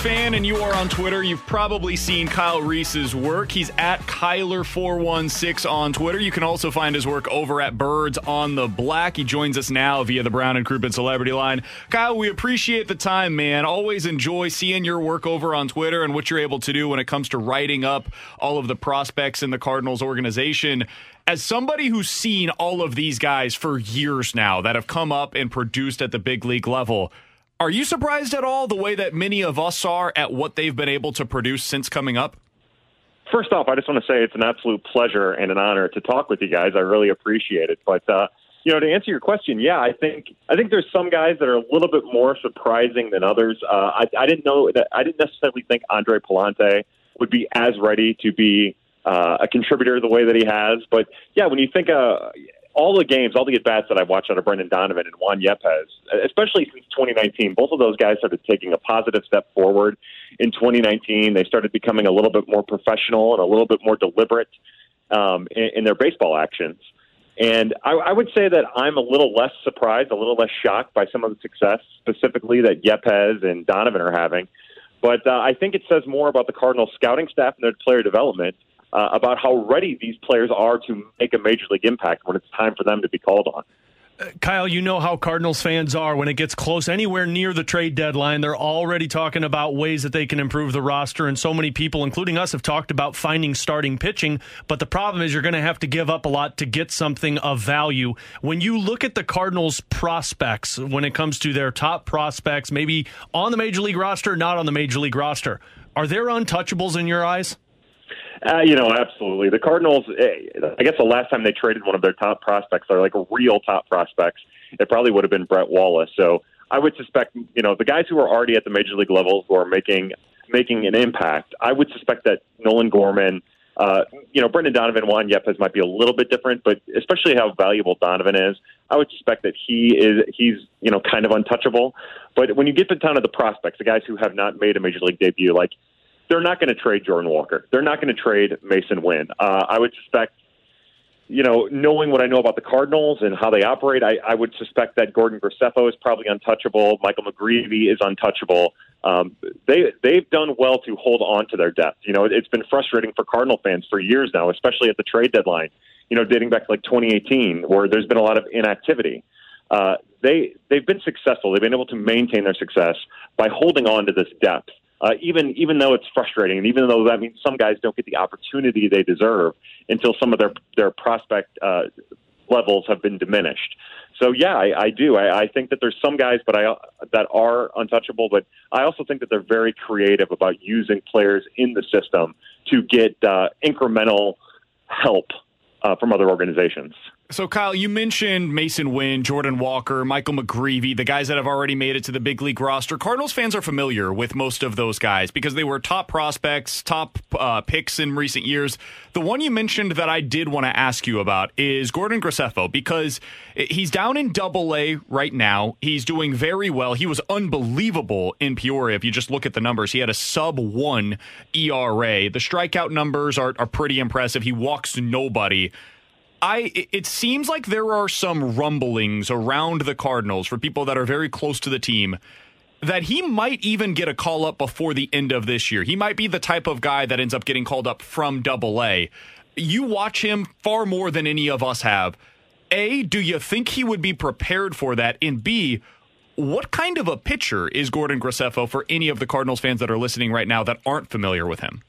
Fan and you are on Twitter, you've probably seen Kyle Reese's work. He's at Kyler416 on Twitter. You can also find his work over at Birds on the Black. He joins us now via the Brown and Crouppen Celebrity Line. Kyle, we appreciate the time, man. Always enjoy seeing your work over on Twitter and what you're able to do when it comes to writing up all of the prospects in the Cardinals organization as somebody who's seen all of these guys for years now that have come up and produced at the big league level, are you surprised at all the way that many of us are at what they've been able to produce since coming up? First off, I just want to say it's an absolute pleasure and an honor to talk with you guys. I really appreciate it. But uh, you know, to answer your question, yeah, I think I think there's some guys that are a little bit more surprising than others. Uh, I, I didn't know that I didn't necessarily think Andre Pallante would be as ready to be uh, a contributor the way that he has. But yeah, when you think uh, all the games, all the at bats that I've watched out of Brendan Donovan and Juan Yepez, especially since 2019, both of those guys started taking a positive step forward. In 2019, they started becoming a little bit more professional and a little bit more deliberate um, in, in their baseball actions. And I, I would say that I'm a little less surprised, a little less shocked by some of the success, specifically that Yepes and Donovan are having. But uh, I think it says more about the Cardinals scouting staff and their player development uh, about how ready these players are to make a major league impact when it's time for them to be called on. Uh, Kyle, you know how Cardinals fans are when it gets close anywhere near the trade deadline. They're already talking about ways that they can improve the roster, and so many people, including us, have talked about finding starting pitching. But the problem is you're going to have to give up a lot to get something of value. When you look at the Cardinals' prospects, when it comes to their top prospects, maybe on the major league roster, not on the major league roster, are there untouchables in your eyes? Uh, you know, absolutely. The Cardinals, eh, I guess the last time they traded one of their top prospects, or like real top prospects, it probably would have been Brett Wallace. So I would suspect, you know, the guys who are already at the major league level who are making making an impact, I would suspect that Nolan Gorman, uh, you know, Brendan Donovan, Juan Yepez might be a little bit different, but especially how valuable Donovan is, I would suspect that he is he's you know kind of untouchable. But when you get to down to the prospects, the guys who have not made a major league debut, like they're not going to trade Jordan Walker. They're not going to trade Masyn Winn. Uh, I would suspect, you know, knowing what I know about the Cardinals and how they operate, I, I would suspect that Gordon Graceffo is probably untouchable. Michael McGreevy is untouchable. Um, they they've done well to hold on to their depth. You know, it's been frustrating for Cardinal fans for years now, especially at the trade deadline. You know, dating back to like 2018, where there's been a lot of inactivity. Uh, they they've been successful. They've been able to maintain their success by holding on to this depth uh, even even though it's frustrating, and even though that means some guys don't get the opportunity they deserve until some of their their prospect uh, levels have been diminished. So yeah, I, I do. I, I think that there's some guys, but I that are untouchable. But I also think that they're very creative about using players in the system to get uh, incremental help uh, from other organizations. So, Kyle, you mentioned Masyn Winn, Jordan Walker, Michael McGreevy, the guys that have already made it to the big league roster. Cardinals fans are familiar with most of those guys because they were top prospects, top uh, picks in recent years. The one you mentioned that I did want to ask you about is Gordon Graceffo because he's down in double A right now. He's doing very well. He was unbelievable in Peoria. If you just look at the numbers, he had a sub one ERA. The strikeout numbers are, are pretty impressive. He walks nobody. I it seems like there are some rumblings around the Cardinals for people that are very close to the team that he might even get a call up before the end of this year. He might be the type of guy that ends up getting called up from double A. You watch him far more than any of us have. A, do you think he would be prepared for that? And B, what kind of a pitcher is Gordon Graceffo for any of the Cardinals fans that are listening right now that aren't familiar with him?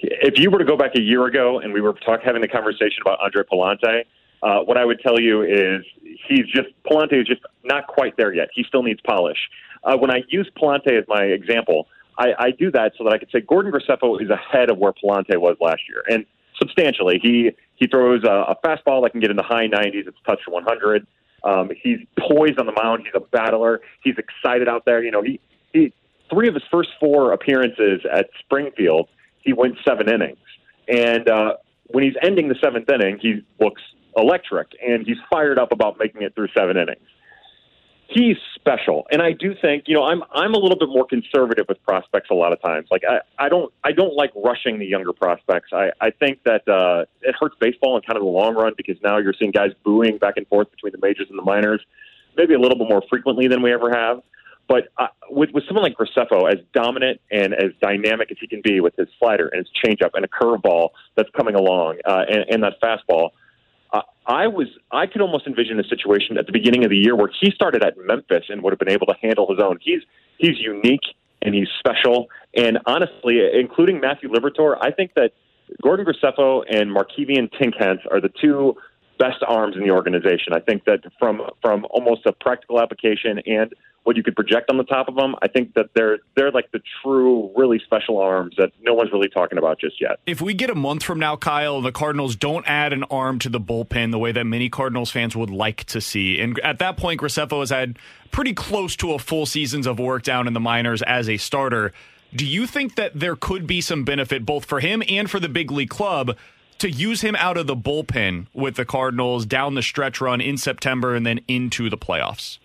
If you were to go back a year ago and we were talk, having a conversation about Andre Pallante, uh, what I would tell you is he's just Pallante is just not quite there yet. He still needs polish. Uh, when I use Pallante as my example, I, I do that so that I could say Gordon Graceffo is ahead of where Pallante was last year, and substantially. He he throws a, a fastball that can get in the high 90s. It's touched 100. Um, he's poised on the mound. He's a battler. He's excited out there. You know, he he three of his first four appearances at Springfield, he went seven innings, and uh, when he's ending the seventh inning, he looks electric, and he's fired up about making it through seven innings he's special. And I do think, you know, I'm I'm a little bit more conservative with prospects a lot of times. Like I, I don't I don't like rushing the younger prospects. I, I think that uh it hurts baseball in kind of the long run because now you're seeing guys booing back and forth between the majors and the minors, maybe a little bit more frequently than we ever have. But uh, with with someone like Graceffo, as dominant and as dynamic as he can be with his slider and his changeup and a curveball that's coming along uh, and, and that fastball, uh, I was I could almost envision a situation at the beginning of the year where he started at Memphis and would have been able to handle his own. He's he's unique and he's special. And honestly, including Matthew Liberatore, I think that Gordon Graceffo and Markevian Tink Hence are the two best arms in the organization. I think that from from almost a practical application and what you could project on the top of them, I think that they're they're like the true, really special arms that no one's really talking about just yet. If we get a month from now, Kyle, the Cardinals don't add an arm to the bullpen the way that many Cardinals fans would like to see, and at that point, Graceffo has had pretty close to a full seasons of work down in the minors as a starter. Do you think that there could be some benefit both for him and for the big league club? To use him out of the bullpen with the Cardinals down the stretch run in September and then into the playoffs?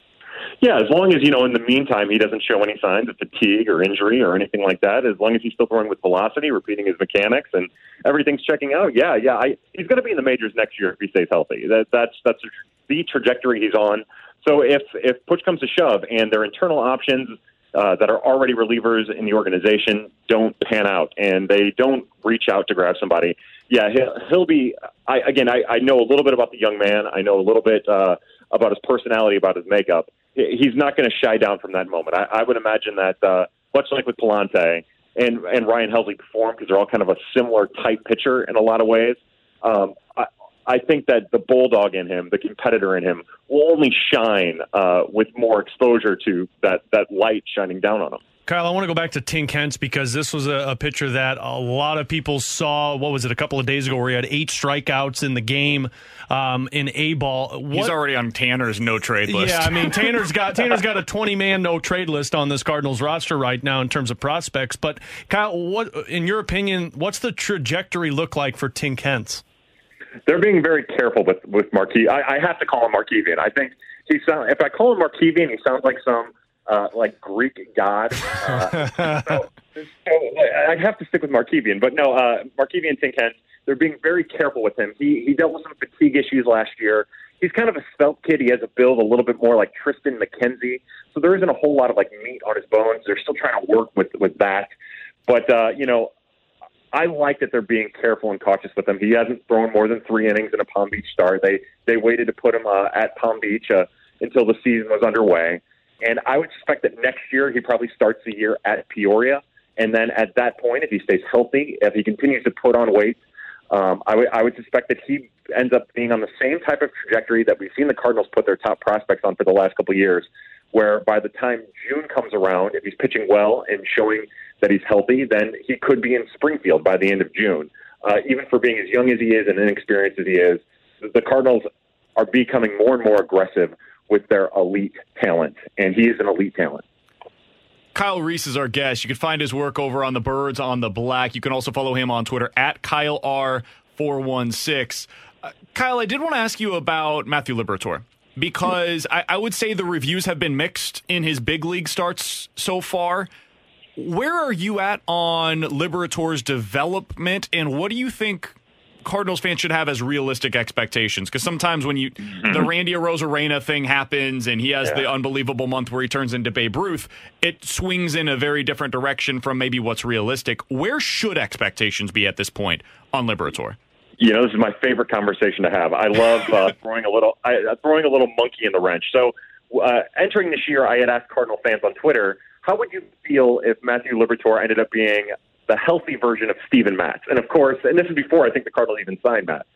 Yeah, as long as you know in the meantime he doesn't show any signs of fatigue or injury or anything like that. As long as he's still throwing with velocity, repeating his mechanics, and everything's checking out. Yeah, yeah, I, he's going to be in the majors next year if he stays healthy. That, that's that's the trajectory he's on. So if if push comes to shove and their internal options uh, that are already relievers in the organization don't pan out and they don't reach out to grab somebody, yeah, he'll, he'll be. I, again, I, I know a little bit about the young man. I know a little bit uh, about his personality, about his makeup. He's not going to shy down from that moment. I, I would imagine that uh, much like with Pallante and and Ryan Helsley him, because they're all kind of a similar type pitcher in a lot of ways. Um, I, I think that the bulldog in him, the competitor in him, will only shine uh, with more exposure to that that light shining down on him. Kyle, I want to go back to Tink Hence because this was a, a, pitcher that a lot of people saw. What was it, a couple of days ago, where he had eight strikeouts in the game um, in A ball. He's already on Tanner's no trade list. Yeah, I mean Tanner's got Tanner's got a twenty man no trade list on this Cardinals roster right now in terms of prospects. But Kyle, what in your opinion, what's the trajectory look like for Tink Hence? They're being very careful with with Marquis. I, I have to call him Markevian. I think he sound. If I call him Markevian, he sounds like some uh, like Greek god. Uh, so, so I have to stick with Markevian, but no, uh, Markevian Tink Hence, they're being very careful with him. He he dealt with some fatigue issues last year. He's kind of a svelte kid. He has a build a little bit more like Triston McKenzie, so there isn't a whole lot of like meat on his bones. They're still trying to work with with that, but uh, you know. I like that they're being careful and cautious with him. He hasn't thrown more than three innings in a Palm Beach start. They they waited to put him uh, at Palm Beach uh, until the season was underway. And I would suspect that next year he probably starts the year at Peoria. And then at that point, if he stays healthy, if he continues to put on weight, um, I, w- I would suspect that he ends up being on the same type of trajectory that we've seen the Cardinals put their top prospects on for the last couple of years, where by the time June comes around, if he's pitching well and showing that he's healthy, then he could be in Springfield by the end of June. Uh, even for being as young as he is and inexperienced as he is, the Cardinals are becoming more and more aggressive with their elite talent, and he is an elite talent. Kyle Reese is our guest. You can find his work over on the Birds on the Black. You can also follow him on Twitter at Kyle R416. Uh, Kyle, I did want to ask you about Matthew Liberatore because I, I would say the reviews have been mixed in his big league starts so far. Where are you at on Liberatore's development, and what do you think Cardinals fans should have as realistic expectations? Because sometimes when you mm-hmm. the Randy Arozarena thing happens and he has yeah. the unbelievable month where he turns into Babe Ruth, it swings in a very different direction from maybe what's realistic. Where should expectations be at this point on Liberatore? You know, this is my favorite conversation to have. I love uh, throwing a little I, uh, throwing a little monkey in the wrench. So, uh, entering this year, I had asked Cardinal fans on Twitter, how would you feel if Matthew Liberatore ended up being the healthy version of Steven Matz. And of course, and this is before I think the Cardinals even signed Matz.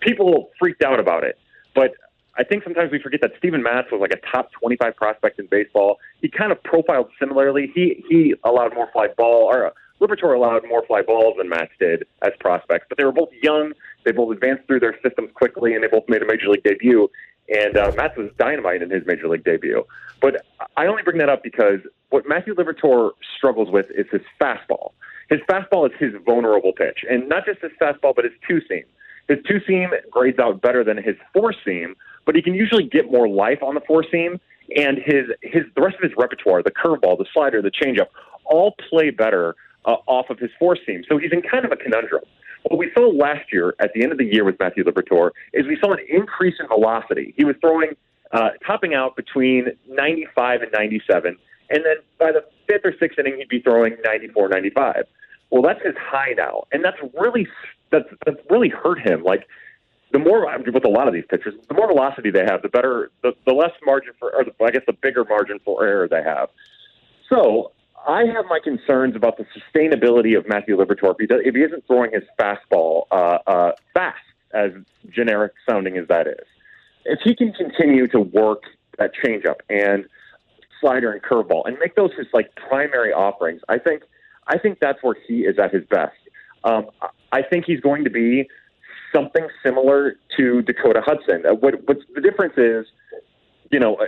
People freaked out about it, but I think sometimes we forget that Steven Matz was like a top 25 prospect in baseball. He kind of profiled similarly. He he allowed more fly ball, or uh, Liberatore allowed more fly balls than Matz did as prospects. But they were both young. They both advanced through their systems quickly, and they both made a major league debut. And uh, Matz was dynamite in his major league debut. But I only bring that up because what Matthew Liberatore struggles with is his fastball. His fastball is his vulnerable pitch, and not just his fastball, but his two seam. His two seam grades out better than his four seam, but he can usually get more life on the four seam. And his his the rest of his repertoire, the curveball, the slider, the changeup, all play better uh, off of his four seam. So he's in kind of a conundrum. What we saw last year at the end of the year with Matthew Liberatore is we saw an increase in velocity. He was throwing, uh, topping out between 95 and 97, and then by the fifth or sixth inning, he'd be throwing 94, 95. Well, that's his high now, and that's really that's that's really hurt him. Like the more with a lot of these pitchers, the more velocity they have, the better, the, the less margin for, or the, I guess the bigger margin for error they have. So I have my concerns about the sustainability of Matthew Liberatore if he, if he isn't throwing his fastball uh, uh, fast, as generic sounding as that is. If he can continue to work that changeup and slider and curveball and make those his like primary offerings, I think I think that's where he is at his best. Um, I think he's going to be something similar to Dakota Hudson. Uh, what what's the difference is, you know, uh,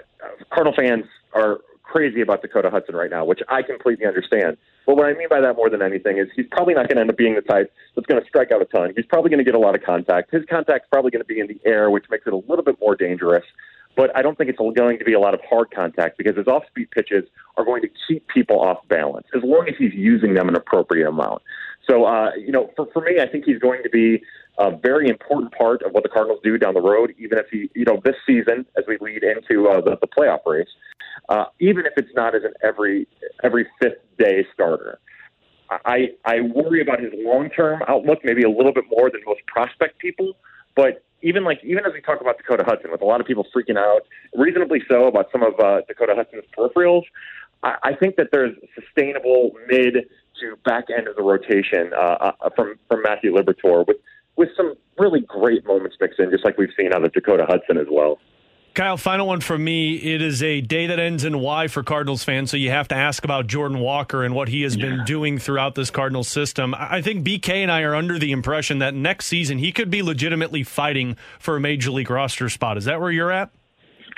Cardinal fans are crazy about Dakota Hudson right now, which I completely understand. But what I mean by that more than anything is he's probably not going to end up being the type that's going to strike out a ton. He's probably going to get a lot of contact. His contact's probably going to be in the air, which makes it a little bit more dangerous but I don't think it's going to be a lot of hard contact because his off-speed pitches are going to keep people off balance as long as he's using them an appropriate amount. So, uh, you know, for, for me, I think he's going to be a very important part of what the Cardinals do down the road, even if he, you know, this season as we lead into uh, the, the playoff race, uh, even if it's not as an every every fifth day starter. I I worry about his long term outlook, maybe a little bit more than most prospect people, but even like even as we talk about Dakota Hudson, with a lot of people freaking out, reasonably so, about some of uh, Dakota Hudson's peripherals, I, I think that there's sustainable mid to back end of the rotation uh, uh, from from Matthew Liberatore with with some really great moments mixed in, just like we've seen out of Dakota Hudson as well. Kyle, final one from me. It is a day that ends in Y for Cardinals fans, so you have to ask about Jordan Walker and what he has yeah. been doing throughout this Cardinals system. I think BK and I are under the impression that next season he could be legitimately fighting for a major league roster spot. Is that where you're at?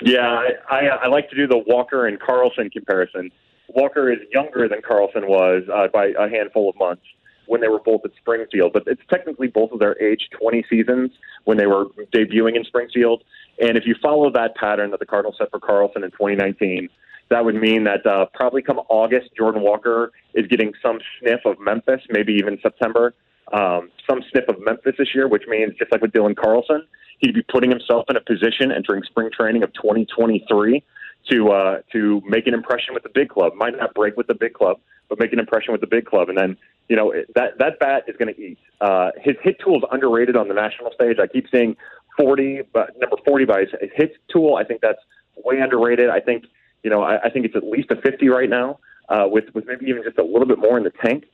Yeah, I, I, I like to do the Walker and Carlson comparison. Walker is younger than Carlson was uh, by a handful of months when they were both at Springfield, but it's technically both of their age 20 seasons when they were debuting in Springfield. And if you follow that pattern that the Cardinals set for Carlson in 2019, that would mean that uh, probably come August, Jordan Walker is getting some sniff of Memphis, maybe even September, um, some sniff of Memphis this year, which means just like with Dylan Carlson, he'd be putting himself in a position entering spring training of 2023 to uh, to make an impression with the big club. Might not break with the big club, but make an impression with the big club. And then you know that that bat is going to eat. Uh, his hit tool is underrated on the national stage. I keep saying 40, but number 40 by his hit tool. I think that's way underrated. I think you know I, I think it's at least a 50 right now, uh, with with maybe even just a little bit more in the tank.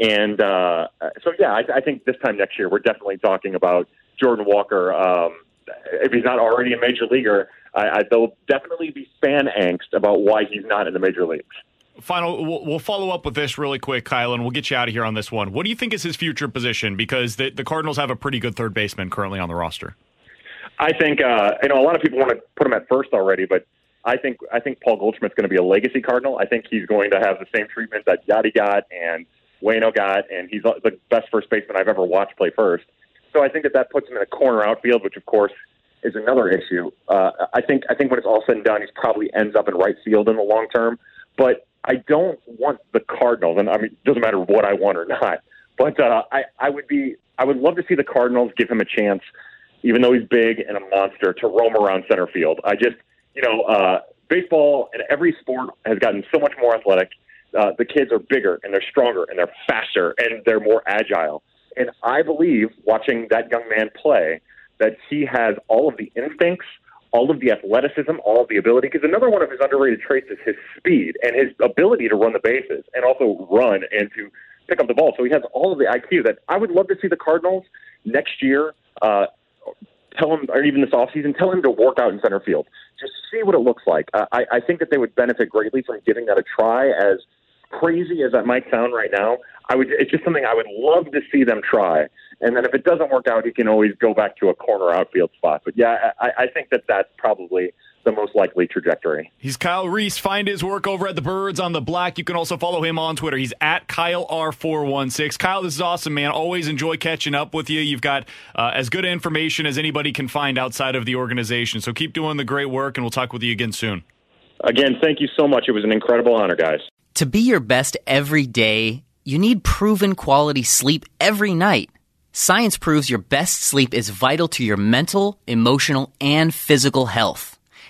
And uh, so yeah, I, I think this time next year we're definitely talking about Jordan Walker. Um, if he's not already a major leaguer, I, I, there'll definitely be fan angst about why he's not in the major leagues. Final, we'll, we'll, follow up with this really quick, Kyle, and we'll get you out of here on this one. What do you think is his future position? Because the, the Cardinals have a pretty good third baseman currently on the roster. I think uh, you know a lot of people want to put him at first already, but I think I think Paul Goldschmidt's going to be a legacy Cardinal. I think he's going to have the same treatment that Yadi got and Waino got, and he's the best first baseman I've ever watched play first. So I think that that puts him in a corner outfield, which of course is another issue. Uh, I think I think when it's all said and done, he probably ends up in right field in the long term. But I don't want the Cardinals, and I mean, it doesn't matter what I want or not. But uh, I I would be I would love to see the Cardinals give him a chance, even though he's big and a monster, to roam around center field. I just, you know, uh, baseball and every sport has gotten so much more athletic. Uh, the kids are bigger and they're stronger and they're faster and they're more agile. And I believe, watching that young man play, that he has all of the instincts, all of the athleticism, all of the ability. Because another one of his underrated traits is his speed and his ability to run the bases and also run and to pick up the ball. So he has all of the IQ that I would love to see the Cardinals next year. Uh, tell him, or even this offseason, tell him to work out in center field. Just see what it looks like. I, I think that they would benefit greatly from giving that a try. As crazy as that might sound right now, I would. It's just something I would love to see them try. And then if it doesn't work out, he can always go back to a corner outfield spot. But yeah, I, I think that that's probably the most likely trajectory. He's Kyle Reese. Find his work over at the Birds on the Black. You can also follow him on Twitter. He's at Kyle R416. Kyle, this is awesome, man. Always enjoy catching up with you. You've got uh, as good information as anybody can find outside of the organization. So keep doing the great work, and we'll talk with you again soon. Again, thank you so much. It was an incredible honor, guys. To be your best every day, you need proven quality sleep every night. Science proves your best sleep is vital to your mental, emotional, and physical health.